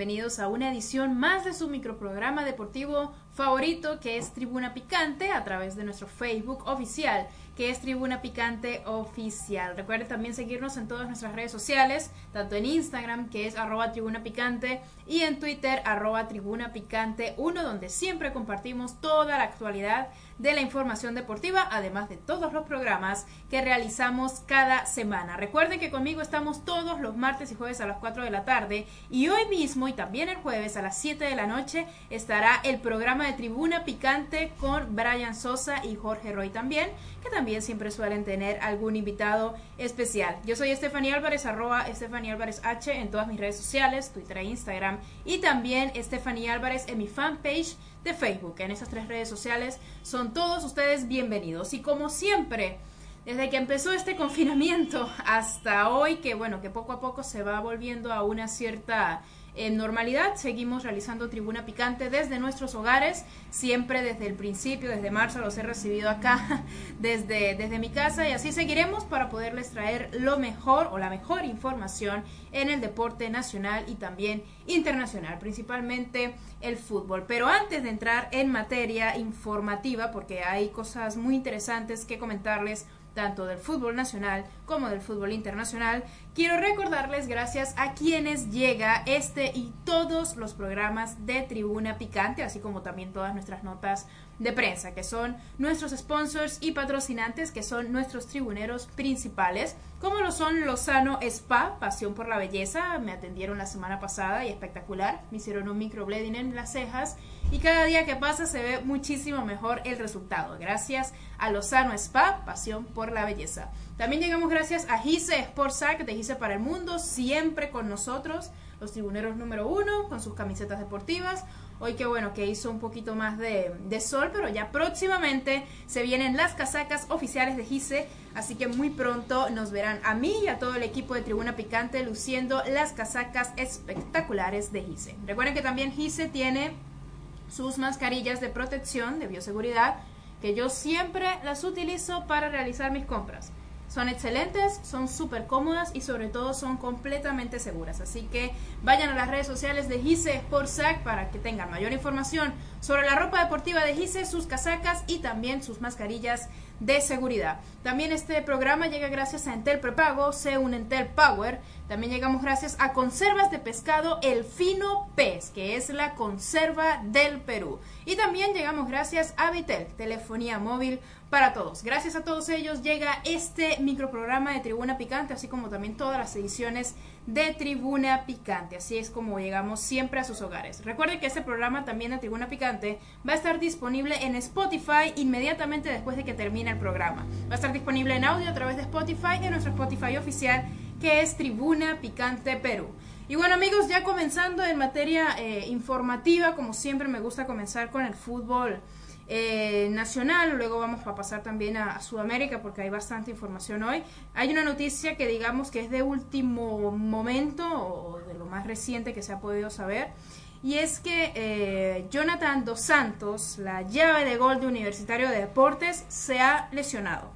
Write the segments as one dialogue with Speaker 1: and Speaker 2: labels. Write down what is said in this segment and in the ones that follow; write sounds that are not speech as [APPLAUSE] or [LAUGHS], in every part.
Speaker 1: bienvenidos a una edición más de su microprograma deportivo favorito que es Tribuna Picante a través de nuestro Facebook oficial que es Tribuna Picante Oficial. Recuerden también seguirnos en todas nuestras redes sociales, tanto en Instagram que es arroba Tribuna Picante y en Twitter arroba Tribuna Picante 1 donde siempre compartimos toda la actualidad de la información deportiva, además de todos los programas que realizamos cada semana. Recuerden que conmigo estamos todos los martes y jueves a las 4 de la tarde y hoy mismo y también el jueves a las 7 de la noche estará el programa de Tribuna Picante con Brian Sosa y Jorge Roy también, que también siempre suelen tener algún invitado especial. Yo soy Estefanía Álvarez, arroba Estefanía Álvarez H en todas mis redes sociales, Twitter e Instagram, y también Estefanía Álvarez en mi fanpage de Facebook. En esas tres redes sociales son todos ustedes bienvenidos. Y como siempre, desde que empezó este confinamiento hasta hoy, que bueno, que poco a poco se va volviendo a una cierta en normalidad seguimos realizando Tribuna Picante desde nuestros hogares, siempre desde el principio, desde marzo los he recibido acá [LAUGHS] desde, desde mi casa y así seguiremos para poderles traer lo mejor o la mejor información en el deporte nacional y también internacional, principalmente el fútbol. Pero antes de entrar en materia informativa, porque hay cosas muy interesantes que comentarles, tanto del fútbol nacional como del fútbol internacional, quiero recordarles gracias a quienes llega este y todos los programas de Tribuna Picante, así como también todas nuestras notas de prensa, que son nuestros sponsors y patrocinantes, que son nuestros tribuneros principales, como lo son Lozano Spa, Pasión por la Belleza, me atendieron la semana pasada y espectacular, me hicieron un microblading en las cejas y cada día que pasa se ve muchísimo mejor el resultado, gracias a Lozano Spa, Pasión por la Belleza. También llegamos gracias a Gise Sportsac de Gise para el Mundo, siempre con nosotros, los tribuneros número uno, con sus camisetas deportivas, Hoy que bueno, que hizo un poquito más de, sol, pero ya próximamente se vienen las casacas oficiales de Gise, así que muy pronto nos verán a mí y a todo el equipo de Tribuna Picante luciendo las casacas espectaculares de Gise. Recuerden que también Gise tiene sus mascarillas de protección, de bioseguridad, que yo siempre las utilizo para realizar mis compras. Son excelentes, son súper cómodas y sobre todo son completamente seguras. Así que vayan a las redes sociales de Gise Sportsac para que tengan mayor información sobre la ropa deportiva de Gise, sus casacas y también sus mascarillas de seguridad. También este programa llega gracias a Entel Prepago, C un Entel Power. También llegamos gracias a Conservas de Pescado El Fino Pez, que es la conserva del Perú. Y también llegamos gracias a Vitel, telefonía móvil para todos. Gracias a todos ellos llega este microprograma de Tribuna Picante, así como también todas las ediciones de Tribuna Picante. Así es como llegamos siempre a sus hogares. Recuerden que este programa también de Tribuna Picante va a estar disponible en Spotify inmediatamente después de que termine el programa. Va a estar disponible en audio a través de Spotify en nuestro Spotify oficial que es Tribuna Picante Perú. Y bueno amigos, ya comenzando en materia eh, informativa, como siempre me gusta comenzar con el fútbol eh, nacional, luego vamos a pasar también a, Sudamérica porque hay bastante información hoy. Hay una noticia que digamos que es de último momento o de lo más reciente que se ha podido saber. Y es que eh, Jonathan Dos Santos, la llave de gol de Universitario de Deportes, se ha lesionado.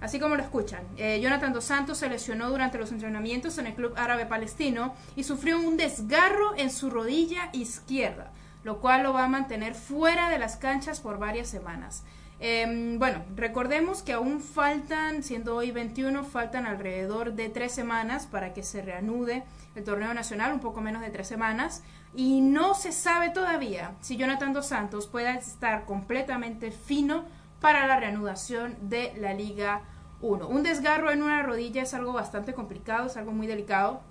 Speaker 1: Así como lo escuchan, eh, Jonathan Dos Santos se lesionó durante los entrenamientos en el Club Árabe Palestino y sufrió un desgarro en su rodilla izquierda lo cual lo va a mantener fuera de las canchas por varias semanas. Em, bueno, recordemos que aún faltan, siendo hoy 21, faltan alrededor de tres semanas para que se reanude el torneo nacional, un poco menos de tres semanas, y no se sabe todavía si Jonathan Dos Santos pueda estar completamente fino para la reanudación de la Liga 1. Un desgarro en una rodilla es algo bastante complicado, es algo muy delicado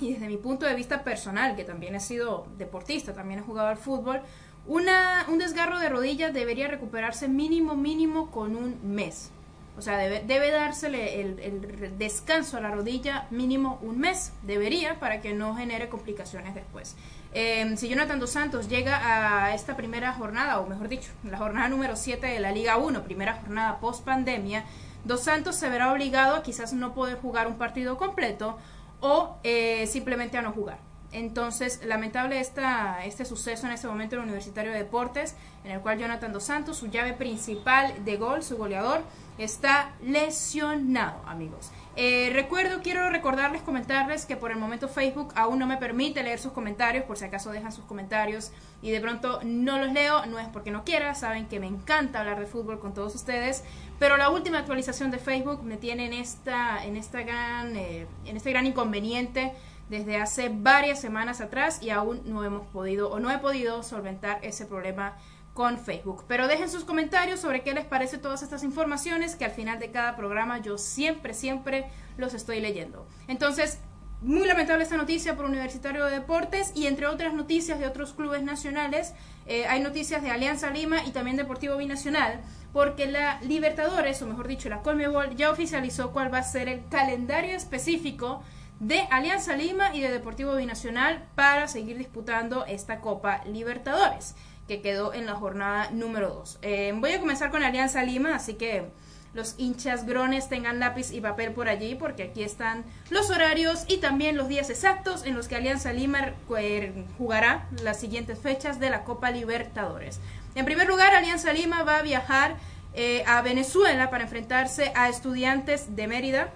Speaker 1: y desde mi punto de vista personal, que también he sido deportista, también he jugado al fútbol, una, un desgarro de rodillas debería recuperarse mínimo, mínimo con un mes. O sea, debe, debe dársele el, descanso a la rodilla mínimo un mes, debería, para que no genere complicaciones después. Eh, si Jonathan Dos Santos llega a esta primera jornada, o mejor dicho, la jornada número 7 de la Liga 1, primera jornada post pandemia, Dos Santos se verá obligado a quizás no poder jugar un partido completo o eh, simplemente a no jugar. Entonces, lamentable este suceso en este momento en el Universitario de Deportes, en el cual Jonathan Dos Santos, su llave principal de gol, su goleador, está lesionado, amigos. Eh, recuerdo, quiero recordarles, comentarles que por el momento Facebook aún no me permite leer sus comentarios, por si acaso dejan sus comentarios y de pronto no los leo, no es porque no quiera, saben que me encanta hablar de fútbol con todos ustedes, pero la última actualización de Facebook me tiene en esta, en esta gran, eh, en este gran inconveniente desde hace varias semanas atrás y aún no hemos podido o no he podido solventar ese problema con Facebook. Pero dejen sus comentarios sobre qué les parece todas estas informaciones que al final de cada programa yo siempre, siempre los estoy leyendo. Entonces, muy lamentable esta noticia por Universitario de Deportes y entre otras noticias de otros clubes nacionales, eh, hay noticias de Alianza Lima y también Deportivo Binacional, porque la Libertadores, o mejor dicho, la Colmebol, ya oficializó cuál va a ser el calendario específico de Alianza Lima y de Deportivo Binacional para seguir disputando esta Copa Libertadores que quedó en la jornada número 2. Eh, voy a comenzar con Alianza Lima, así que los hinchas grones tengan lápiz y papel por allí, porque aquí están los horarios y también los días exactos en los que Alianza Lima jugará las siguientes fechas de la Copa Libertadores. En primer lugar, Alianza Lima va a viajar eh, a Venezuela para enfrentarse a estudiantes de Mérida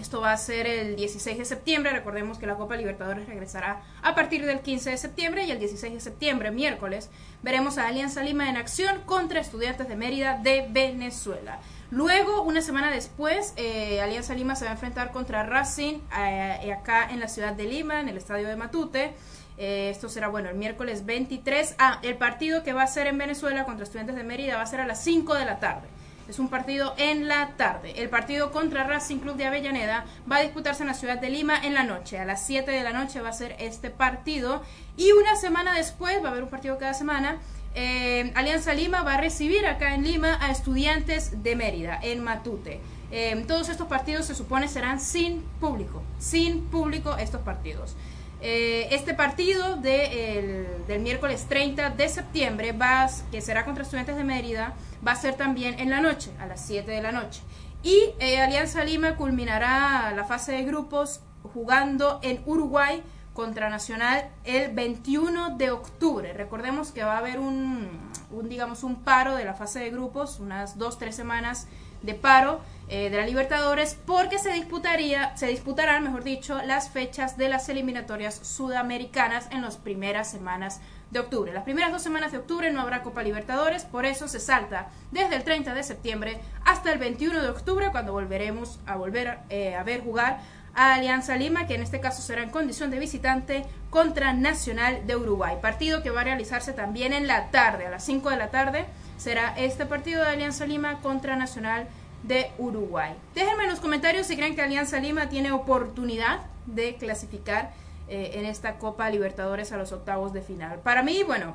Speaker 1: esto va a ser el 16 de septiembre. Recordemos que la Copa Libertadores regresará a partir del 15 de septiembre y el 16 de septiembre, miércoles, veremos a Alianza Lima en acción contra Estudiantes de Mérida de Venezuela. Luego, una semana después, eh, Alianza Lima se va a enfrentar contra Racing eh, acá en la ciudad de Lima, en el estadio de Matute. Eh, esto será, bueno, el miércoles 23. Ah, el partido que va a ser en Venezuela contra Estudiantes de Mérida va a ser a las 5 de la tarde. Es un partido en la tarde. El partido contra Racing Club de Avellaneda va a disputarse en la ciudad de Lima en la noche. A las 7 de la noche va a ser este partido. Y una semana después, va a haber un partido cada semana, eh, Alianza Lima va a recibir acá en Lima a estudiantes de Mérida, en Matute. Eh, todos estos partidos se supone serán sin público, sin público estos partidos. Eh, este partido del miércoles 30 de septiembre, va, que será contra estudiantes de Mérida, va a ser también en la noche, a las 7 de la noche. Y eh, Alianza Lima culminará la fase de grupos jugando en Uruguay contra Nacional el 21 de octubre. Recordemos que va a haber un, un digamos, un paro de la fase de grupos, unas dos, tres semanas de paro eh, de la Libertadores porque se disputaría, se disputarán, mejor dicho, las fechas de las eliminatorias sudamericanas en las primeras semanas de octubre. Las primeras dos semanas de octubre no habrá Copa Libertadores, por eso se salta desde el 30 de septiembre hasta el 21 de octubre, cuando volveremos a volver eh, a ver jugar a Alianza Lima, que en este caso será en condición de visitante contra Nacional de Uruguay. Partido que va a realizarse también en la tarde, a las 5 de la tarde, será este partido de Alianza Lima contra Nacional de Uruguay. Déjenme en los comentarios si creen que Alianza Lima tiene oportunidad de clasificar eh, en esta Copa Libertadores a los octavos de final. Para mí, bueno,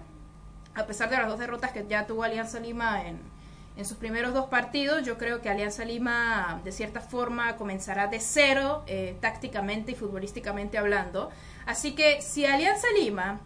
Speaker 1: a pesar de las dos derrotas que ya tuvo Alianza Lima en, sus primeros dos partidos, yo creo que Alianza Lima de cierta forma comenzará de cero eh, tácticamente y futbolísticamente hablando. Así que si Alianza Lima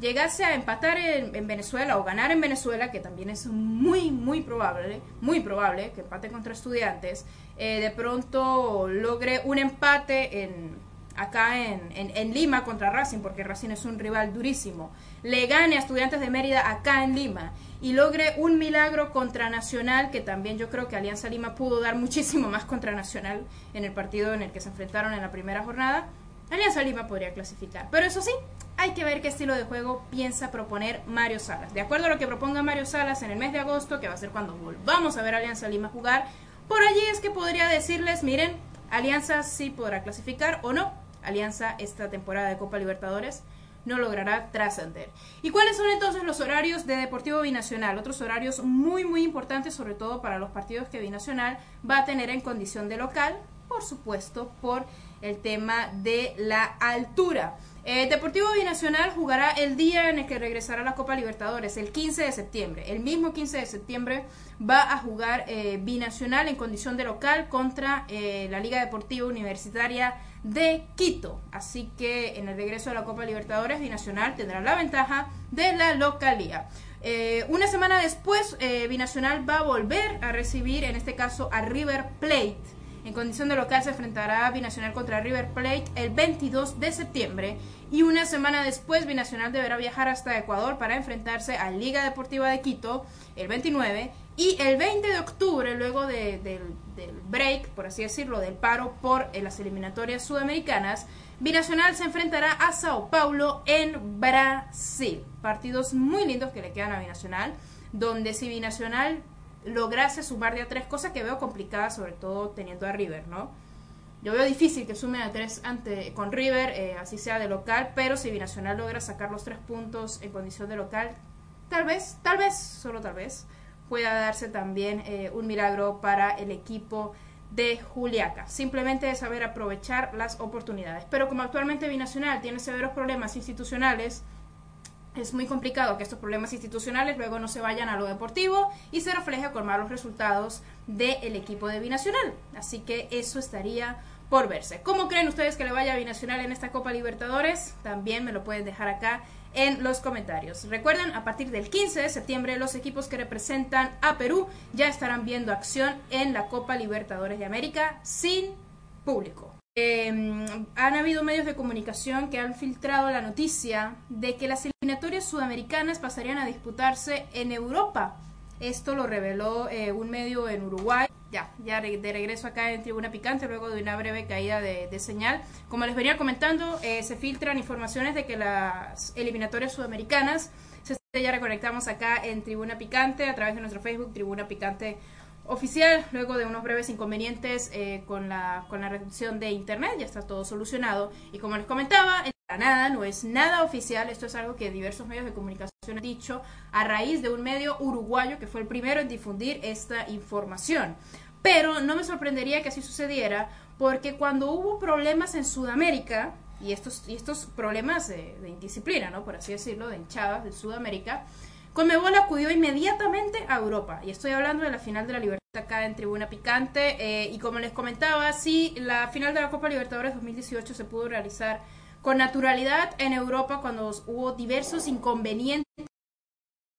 Speaker 1: llegase a empatar en, Venezuela o ganar en Venezuela, que también es muy, muy probable, muy probable que empate contra estudiantes, eh, de pronto logre un empate en, acá en, Lima contra Racing, porque Racing es un rival durísimo, le gane a Estudiantes de Mérida acá en Lima y logre un milagro contra Nacional, que también yo creo que Alianza Lima pudo dar muchísimo más contra Nacional en el partido en el que se enfrentaron en la primera jornada, Alianza Lima podría clasificar. Pero eso sí, hay que ver qué estilo de juego piensa proponer Mario Salas. De acuerdo a lo que proponga Mario Salas en el mes de agosto, que va a ser cuando volvamos a ver Alianza Lima jugar, por allí es que podría decirles, miren, Alianza sí podrá clasificar o no. Alianza esta temporada de Copa Libertadores no logrará trascender. ¿Y cuáles son entonces los horarios de Deportivo Binacional? Otros horarios muy muy importantes, sobre todo para los partidos que Binacional va a tener en condición de local, por supuesto, por el tema de la altura. Eh, Deportivo Binacional jugará el día en el que regresará a la Copa Libertadores, el 15 de septiembre. El mismo 15 de septiembre va a jugar eh, Binacional en condición de local contra eh, la Liga Deportiva Universitaria de Quito. Así que en el regreso a la Copa Libertadores, Binacional tendrá la ventaja de la localía. una semana después, Binacional va a volver a recibir, en este caso, a River Plate en condición de local se enfrentará Binacional contra River Plate el 22 de septiembre y una semana después Binacional deberá viajar hasta Ecuador para enfrentarse a Liga Deportiva de Quito el 29 Y el 20 de octubre, luego del break, por así decirlo, del paro por eh, las eliminatorias sudamericanas, Binacional se enfrentará a Sao Paulo en Brasil. Partidos muy lindos que le quedan a Binacional, donde si Binacional lograse sumar de a tres, cosas que veo complicadas, sobre todo teniendo a River, ¿no? Yo veo difícil que sume a tres ante, con River, eh, así sea de local, pero si Binacional logra sacar los tres puntos en condición de local, tal vez, tal vez, solo tal vez, pueda darse también eh, un milagro para el equipo de Juliaca. Simplemente es saber aprovechar las oportunidades. Pero como actualmente Binacional tiene severos problemas institucionales, es muy complicado que estos problemas institucionales luego no se vayan a lo deportivo y se refleje con malos resultados del equipo de Binacional. Así que eso estaría por verse. ¿Cómo creen ustedes que le vaya a Binacional en esta Copa Libertadores? También me lo pueden dejar acá en los comentarios. Recuerden, a partir del 15 de septiembre los equipos que representan a Perú ya estarán viendo acción en la Copa Libertadores de América sin público. Em, han habido medios de comunicación que han filtrado la noticia de que las eliminatorias sudamericanas pasarían a disputarse en Europa. Esto lo reveló eh, un medio en Uruguay. Ya, ya de regreso acá en Tribuna Picante, luego de una breve caída de, señal. Como les venía comentando, eh, se filtran informaciones de que las eliminatorias sudamericanas, ya reconectamos acá en Tribuna Picante a través de nuestro Facebook, Tribuna Picante oficial, luego de unos breves inconvenientes eh, con, la, con la reducción de internet, ya está todo solucionado. Y como les comentaba, en nada, no es nada oficial, esto es algo que diversos medios de comunicación han dicho a raíz de un medio uruguayo que fue el primero en difundir esta información. Pero no me sorprendería que así sucediera, porque cuando hubo problemas en Sudamérica, y estos, y estos problemas de, indisciplina, ¿no? por así decirlo, de hinchadas de Sudamérica, Conmebol acudió inmediatamente a Europa. Y estoy hablando de la final de la Libertad acá en Tribuna Picante. Eh, y como les comentaba, sí, la final de la Copa Libertadores 2018 se pudo realizar con naturalidad en Europa cuando hubo diversos inconvenientes en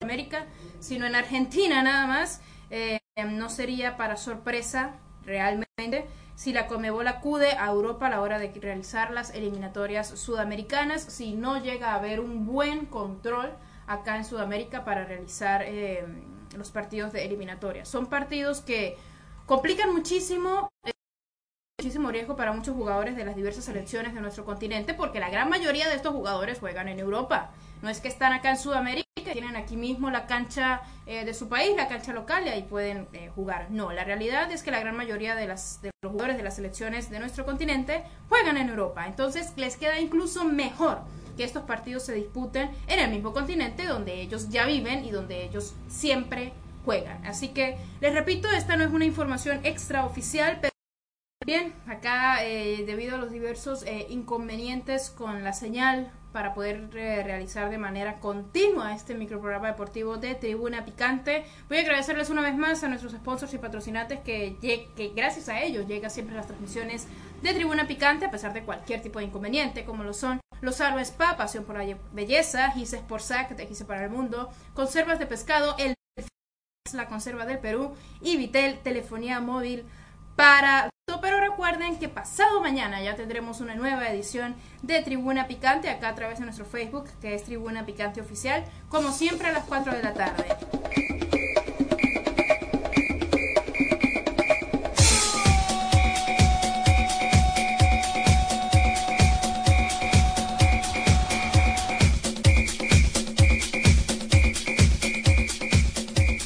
Speaker 1: América, sino en Argentina nada más. Eh, no sería para sorpresa realmente si la Comebol acude a Europa a la hora de realizar las eliminatorias sudamericanas, si no llega a haber un buen control acá en Sudamérica para realizar eh, los partidos de eliminatoria. Son partidos que complican muchísimo, muchísimo riesgo para muchos jugadores de las diversas selecciones de nuestro continente, porque la gran mayoría de estos jugadores juegan en Europa. No es que están acá en Sudamérica, tienen aquí mismo la cancha eh, de su país, la cancha local, y ahí pueden jugar. No, la realidad es que la gran mayoría de, las, de los jugadores de las selecciones de nuestro continente juegan en Europa. Entonces les queda incluso mejor que estos partidos se disputen en el mismo continente donde ellos ya viven y donde ellos siempre juegan. Así que les repito, esta no es una información extraoficial, pero bien, acá eh, debido a los diversos eh, inconvenientes con la señal para poder eh, realizar de manera continua este microprograma deportivo de Tribuna Picante. Voy a agradecerles una vez más a nuestros sponsors y patrocinantes que, que gracias a ellos llega siempre las transmisiones de Tribuna Picante a pesar de cualquier tipo de inconveniente como lo son los Aro Spa, Pasión por la Belleza, Gises por Sac, de para el Mundo, Conservas de Pescado, El la Conserva del Perú y Vitel Telefonía Móvil para pero recuerden que pasado mañana ya tendremos una nueva edición de Tribuna Picante acá a través de nuestro Facebook, que es Tribuna Picante Oficial, como siempre a las 4 de la tarde.